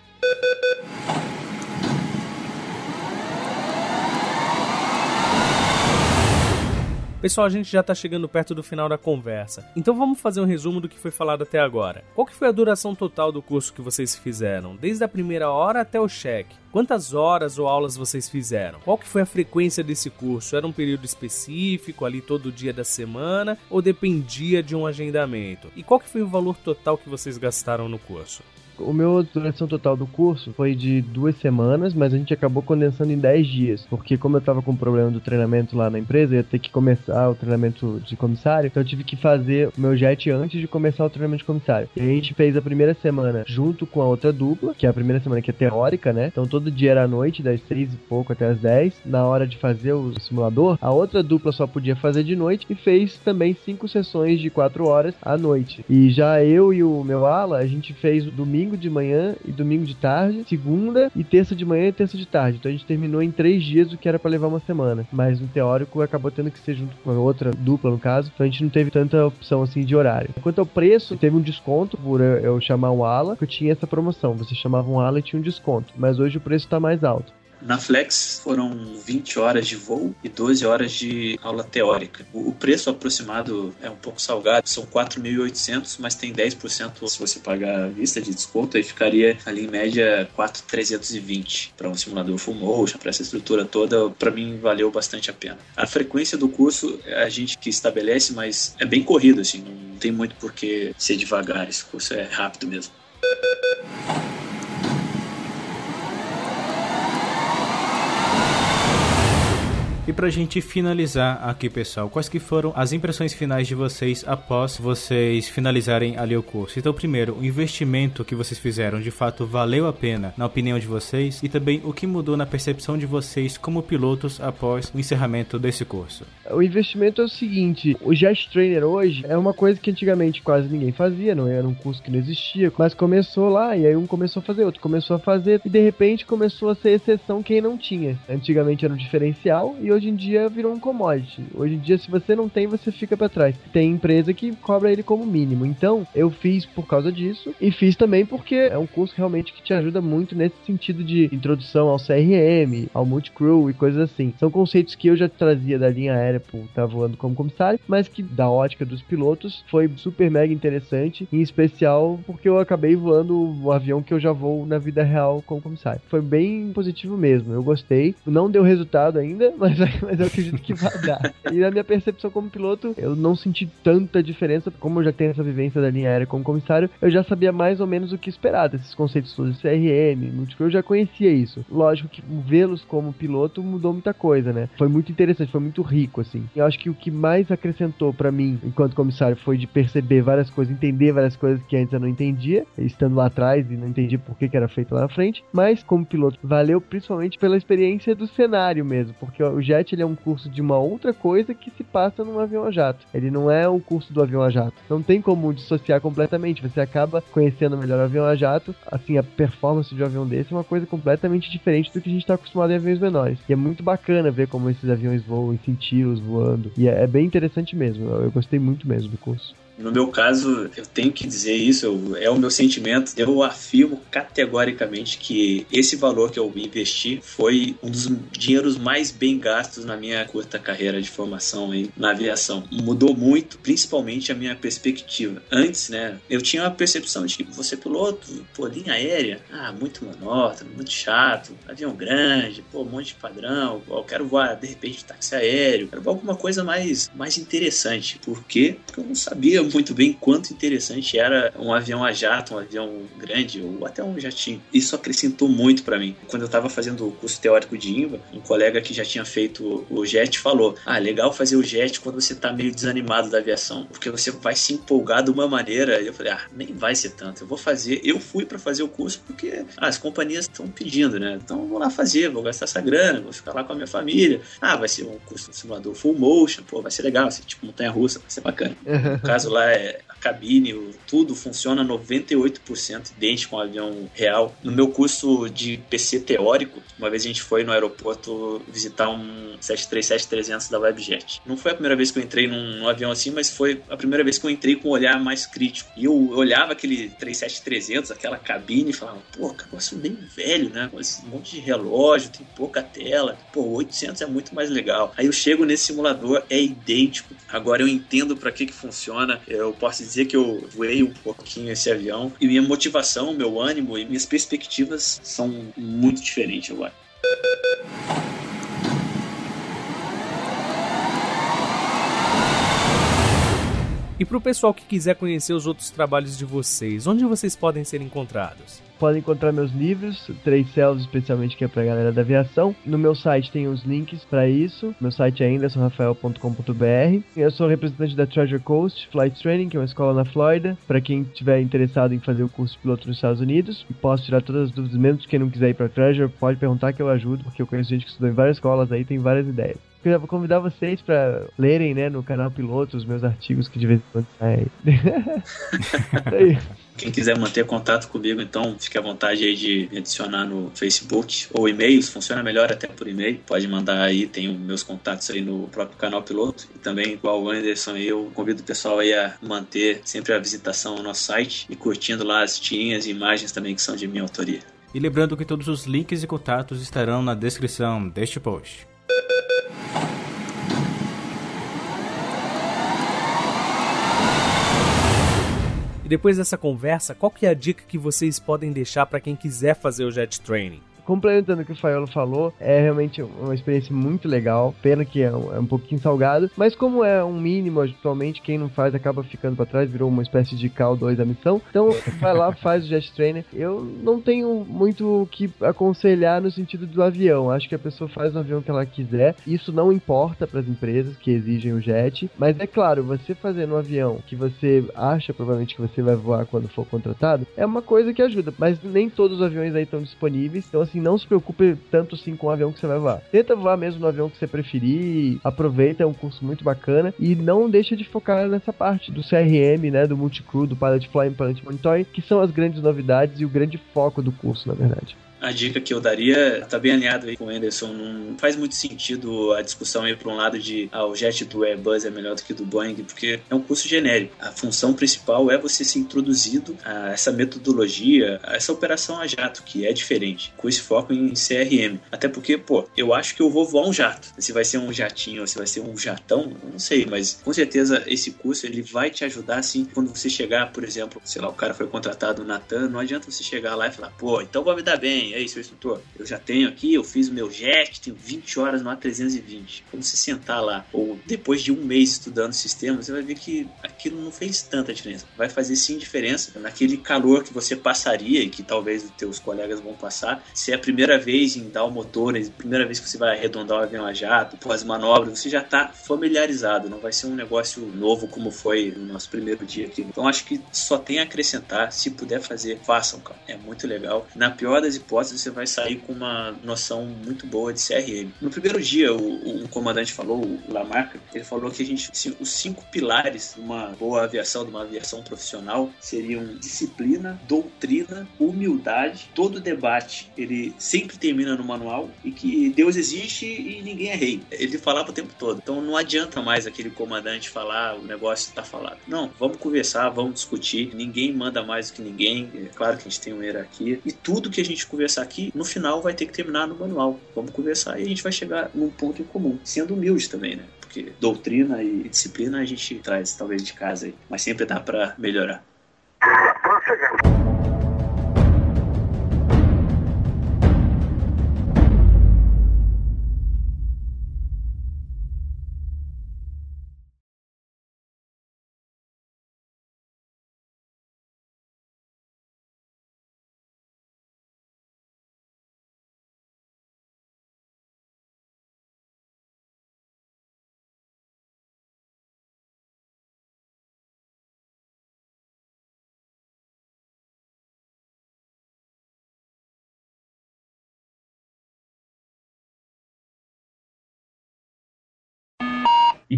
Pessoal, a gente já está chegando perto do final da conversa. Então vamos fazer um resumo do que foi falado até agora. Qual que foi a duração total do curso que vocês fizeram, desde a primeira hora até o cheque? Quantas horas ou aulas vocês fizeram? Qual que foi a frequência desse curso? Era um período específico, ali todo dia da semana, ou dependia de um agendamento? E qual que foi o valor total que vocês gastaram no curso? O meu duração total do curso foi de duas semanas, mas a gente acabou condensando em 10 dias, porque como eu tava com o problema do treinamento lá na empresa, ia ter que começar o treinamento de comissário, então eu tive que fazer o meu jet antes de começar o treinamento de comissário. E a gente fez a primeira semana junto com a outra dupla, que é a primeira semana que é teórica, né? Então todo dia era à noite, das 6 e pouco até as 10, na hora de fazer o simulador, a outra dupla só podia fazer de noite e fez também cinco sessões de 4 horas à noite. E já eu e o meu ala, a gente fez domingo domingo de manhã e domingo de tarde, segunda e terça de manhã e terça de tarde. Então a gente terminou em três dias o que era para levar uma semana. Mas no teórico acabou tendo que ser junto com a outra dupla, no caso. Então a gente não teve tanta opção assim de horário. Quanto ao preço, teve um desconto por eu chamar um ala, que eu tinha essa promoção. Você chamava um ala e tinha um desconto. Mas hoje o preço tá mais alto. Na Flex foram 20 horas de voo e 12 horas de aula teórica. O preço aproximado é um pouco salgado, são 4.800, mas tem 10% se você pagar a vista de desconto, aí ficaria ali em média 4.320 para um simulador full motion, para essa estrutura toda, para mim valeu bastante a pena. A frequência do curso é a gente que estabelece, mas é bem corrido assim, não tem muito por que ser devagar, esse curso é rápido mesmo. E pra gente finalizar aqui, pessoal, quais que foram as impressões finais de vocês após vocês finalizarem ali o curso? Então, primeiro, o investimento que vocês fizeram de fato valeu a pena, na opinião de vocês? E também o que mudou na percepção de vocês como pilotos após o encerramento desse curso? O investimento é o seguinte: o Jet Trainer hoje é uma coisa que antigamente quase ninguém fazia, não era um curso que não existia, mas começou lá e aí um começou a fazer, outro começou a fazer e de repente começou a ser exceção quem não tinha. Antigamente era um diferencial e hoje em dia virou um commodity. Hoje em dia, se você não tem, você fica para trás. Tem empresa que cobra ele como mínimo. Então, eu fiz por causa disso e fiz também porque é um curso realmente que te ajuda muito nesse sentido de introdução ao CRM, ao multicrew e coisas assim. São conceitos que eu já trazia da linha aérea por estar voando como comissário, mas que da ótica dos pilotos foi super mega interessante, em especial porque eu acabei voando o avião que eu já vou na vida real como comissário. Foi bem positivo mesmo, eu gostei. Não deu resultado ainda, mas mas eu acredito que vai dar. E na minha percepção como piloto, eu não senti tanta diferença, como eu já tenho essa vivência da linha aérea como comissário, eu já sabia mais ou menos o que esperar desses conceitos todos de CRM, multicrew, eu já conhecia isso. Lógico que vê-los como piloto mudou muita coisa, né? Foi muito interessante, foi muito rico, assim. Eu acho que o que mais acrescentou para mim, enquanto comissário, foi de perceber várias coisas, entender várias coisas que antes eu não entendia, estando lá atrás e não entendia por que, que era feito lá na frente, mas como piloto, valeu principalmente pela experiência do cenário mesmo, porque o jet ele é um curso de uma outra coisa que se passa num avião a jato. Ele não é o curso do avião a jato. Não tem como dissociar completamente. Você acaba conhecendo melhor o avião a jato. Assim, a performance de um avião desse é uma coisa completamente diferente do que a gente está acostumado em aviões menores. E é muito bacana ver como esses aviões voam e sentir-os voando. E é, é bem interessante mesmo. Eu, eu gostei muito mesmo do curso. No meu caso, eu tenho que dizer isso, é o meu sentimento. Eu afirmo categoricamente que esse valor que eu investi foi um dos dinheiros mais bem gastos na minha curta carreira de formação aí na aviação. Mudou muito, principalmente a minha perspectiva. Antes, né, eu tinha a percepção de que você piloto, pô, linha aérea, ah, muito monótono, muito chato, avião grande, pô, um monte de padrão, eu quero voar de repente táxi aéreo, quero voar alguma coisa mais, mais interessante. Por quê? Porque eu não sabia muito bem quanto interessante era um avião a jato, um avião grande ou até um jatinho. Isso acrescentou muito para mim. Quando eu estava fazendo o curso teórico de INVA, um colega que já tinha feito o JET falou: Ah, legal fazer o JET quando você está meio desanimado da aviação, porque você vai se empolgar de uma maneira. E eu falei: Ah, nem vai ser tanto. Eu vou fazer. Eu fui para fazer o curso porque ah, as companhias estão pedindo, né? Então eu vou lá fazer, vou gastar essa grana, vou ficar lá com a minha família. Ah, vai ser um curso de simulador full motion, pô, vai ser legal, assim, tipo montanha russa, vai ser bacana. No caso lá é cabine, tudo funciona 98% idêntico com um avião real. No meu curso de PC teórico, uma vez a gente foi no aeroporto visitar um 737-300 da Webjet. Não foi a primeira vez que eu entrei num, num, avião assim, mas foi a primeira vez que eu entrei com um olhar mais crítico. E eu olhava aquele 37300, aquela cabine, e falava, pô, negócio bem velho, né? Esse monte de relógio, tem pouca tela. Pô, 800 é muito mais legal. Aí eu chego nesse simulador, é idêntico. Agora eu entendo para que que funciona. Eu posso dizer que eu voei um pouquinho esse avião e minha motivação, meu ânimo e minhas perspectivas são muito diferentes agora. E para o pessoal que quiser conhecer os outros trabalhos de vocês, onde vocês podem ser encontrados? Podem encontrar meus livros, Três Céus, especialmente que é pra galera da aviação. No meu site tem os links para isso. Meu site é andersonrafael.com.br. Eu sou representante da Treasure Coast Flight Training, que é uma escola na Flórida, para quem tiver interessado em fazer o curso piloto nos Estados Unidos. E posso tirar todas as dúvidas, mesmo quem não quiser ir para Treasure, pode perguntar que eu ajudo, porque eu conheço gente que estudou em várias escolas aí, tem várias ideias. Eu vou convidar vocês para lerem, né, no canal Piloto, os meus artigos que de vez em quando saem. é Quem quiser manter contato comigo, então fique à vontade aí de me adicionar no Facebook ou e-mails, funciona melhor até por e-mail. Pode mandar aí, tenho meus contatos aí no próprio canal Piloto. E também, igual o Anderson, eu convido o pessoal aí a manter sempre a visitação no nosso site e curtindo lá as tirinhas e imagens também que são de minha autoria. E lembrando que todos os links e contatos estarão na descrição deste post. E depois dessa conversa, qual que é a dica que vocês podem deixar para quem quiser fazer o Jet Training? Complementando o que o Faiolo falou, é realmente uma experiência muito legal. Pena que é um, é um pouquinho salgado, mas como é um mínimo atualmente, quem não faz acaba ficando para trás, virou uma espécie de cal 2 da missão. Então, vai lá, faz o Jet Trainer. Eu não tenho muito o que aconselhar no sentido do avião. Acho que a pessoa faz o avião que ela quiser. Isso não importa para as empresas que exigem o jet, mas é claro, você fazendo um avião que você acha provavelmente que você vai voar quando for contratado, é uma coisa que ajuda, mas nem todos os aviões aí estão disponíveis. Então, assim, assim, não se preocupe tanto assim com o avião que você vai voar. Tenta voar mesmo no avião que você preferir, aproveita, é um curso muito bacana e não deixa de focar nessa parte do CRM, né, do Multicrew, do Pilot Flying, Pilot Monitoring, que são as grandes novidades e o grande foco do curso, na verdade a dica que eu daria tá bem alinhado aí com o Anderson. Não faz muito sentido a discussão ir para um lado de ah, o jet do Airbus é melhor do que do Boeing, porque é um curso genérico. A função principal é você ser introduzido a essa metodologia, a essa operação a jato, que é diferente, com esse foco em CRM. Até porque, pô, eu acho que eu vou voar um jato. Se vai ser um jatinho ou se vai ser um jatão, não sei, mas com certeza esse curso ele vai te ajudar assim quando você chegar, por exemplo, sei lá, o cara foi contratado na TAM, não adianta você chegar lá e falar, pô, então vai me dar bem aí, seu instrutor, eu já tenho aqui, eu fiz o meu JET, tenho 20 horas no A320. Quando você sentar lá, ou depois de um mês estudando o sistema, você vai ver que aquilo não fez tanta diferença. Vai fazer sim diferença naquele calor que você passaria e que talvez os teus colegas vão passar. Se é a primeira vez em dar o motor, é a primeira vez que você vai arredondar o avião a jato, pós-manobra, você já está familiarizado, não vai ser um negócio novo como foi no nosso primeiro dia aqui. Então acho que só tem a acrescentar, se puder fazer, façam, cara. É muito legal. Na pior das hipóteses, você vai sair com uma noção muito boa de CRM. No primeiro dia, o, o comandante falou, o Lamarca, ele falou que a gente, os cinco pilares de uma boa aviação, de uma aviação profissional, seriam disciplina, doutrina, humildade, todo debate, ele sempre termina no manual e que Deus existe e ninguém é rei. Ele falava o tempo todo. Então não adianta mais aquele comandante falar, o negócio está falado. Não, vamos conversar, vamos discutir. Ninguém manda mais do que ninguém. É claro que a gente tem uma hierarquia. E tudo que a gente conversar aqui, no final vai ter que terminar no manual. Vamos conversar e a gente vai chegar num ponto em comum, sendo humilde também, né? Porque doutrina e disciplina a gente traz talvez de casa aí, mas sempre dá para melhorar.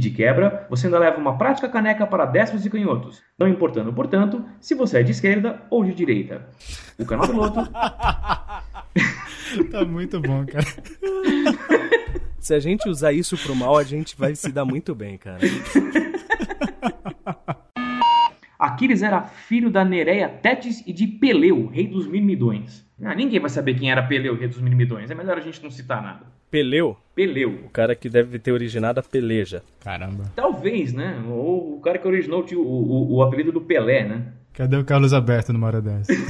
De quebra, você ainda leva uma prática caneca para destros e canhotos, não importando, portanto, se você é de esquerda ou de direita. O canal piloto. tá muito bom, cara. Se a gente usar isso pro mal, a gente vai se dar muito bem, cara. Aquiles era filho da Nereia Tétis e de Peleu, rei dos Mirmidões. Ah, ninguém vai saber quem era Peleu, rei dos Mirmidões. É melhor a gente não citar nada. Peleu? Peleu. O cara que deve ter originado a peleja. Caramba. Talvez, né? Ou o cara que originou o, o, o apelido do Pelé, né? Cadê o Carlos Alberto numa hora dessa?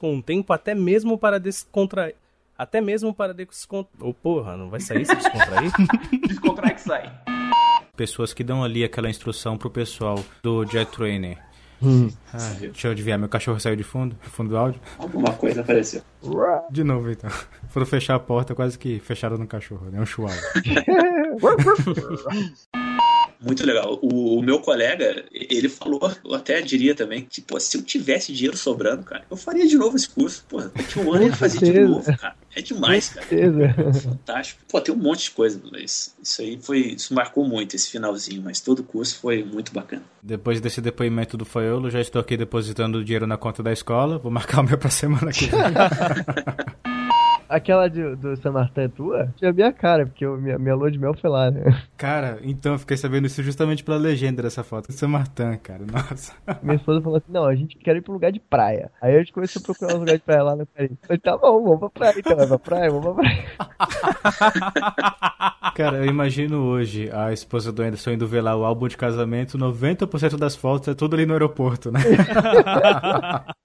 Com o tempo até mesmo para descontrair. Até mesmo para descontrair. Ô oh, porra, não vai sair se descontrair? descontrair que sai pessoas que dão ali aquela instrução pro pessoal do Jet Trainer. Hum. Ah, deixa eu adivinhar, meu cachorro saiu de fundo, fundo do áudio. Alguma coisa apareceu. De novo, então. Foram fechar a porta, quase que fecharam no cachorro, né? Um chihuahua. Muito legal. O, o, meu colega, ele falou, eu até diria também, que, pô, se eu tivesse dinheiro sobrando, cara, eu faria de novo esse curso. Pô, daqui um ano ele fazia de novo, cara. É demais, cara. Fantástico. Pô, tem um monte de coisa, mas isso aí foi. Isso marcou muito esse finalzinho, mas todo o curso foi muito bacana. Depois desse depoimento do Foiolo, já estou aqui depositando o dinheiro na conta da escola. Vou marcar o meu pra semana que vem. Aquela de, do San Martin é tua? Tinha a minha cara, porque eu, minha, minha lua de mel foi lá, né? Cara, então eu fiquei sabendo isso justamente pela legenda dessa foto. San Martin, cara, nossa. Minha esposa falou assim: não, a gente quer ir pra um lugar de praia. Aí a gente começou a procurar um lugar de praia lá no Paris. Eu falei, tá bom, vamos pra praia então, vai pra praia, vamos pra praia. Cara, eu imagino hoje a esposa do Anderson indo ver lá o álbum de casamento, 90% das fotos é tudo ali no aeroporto, né?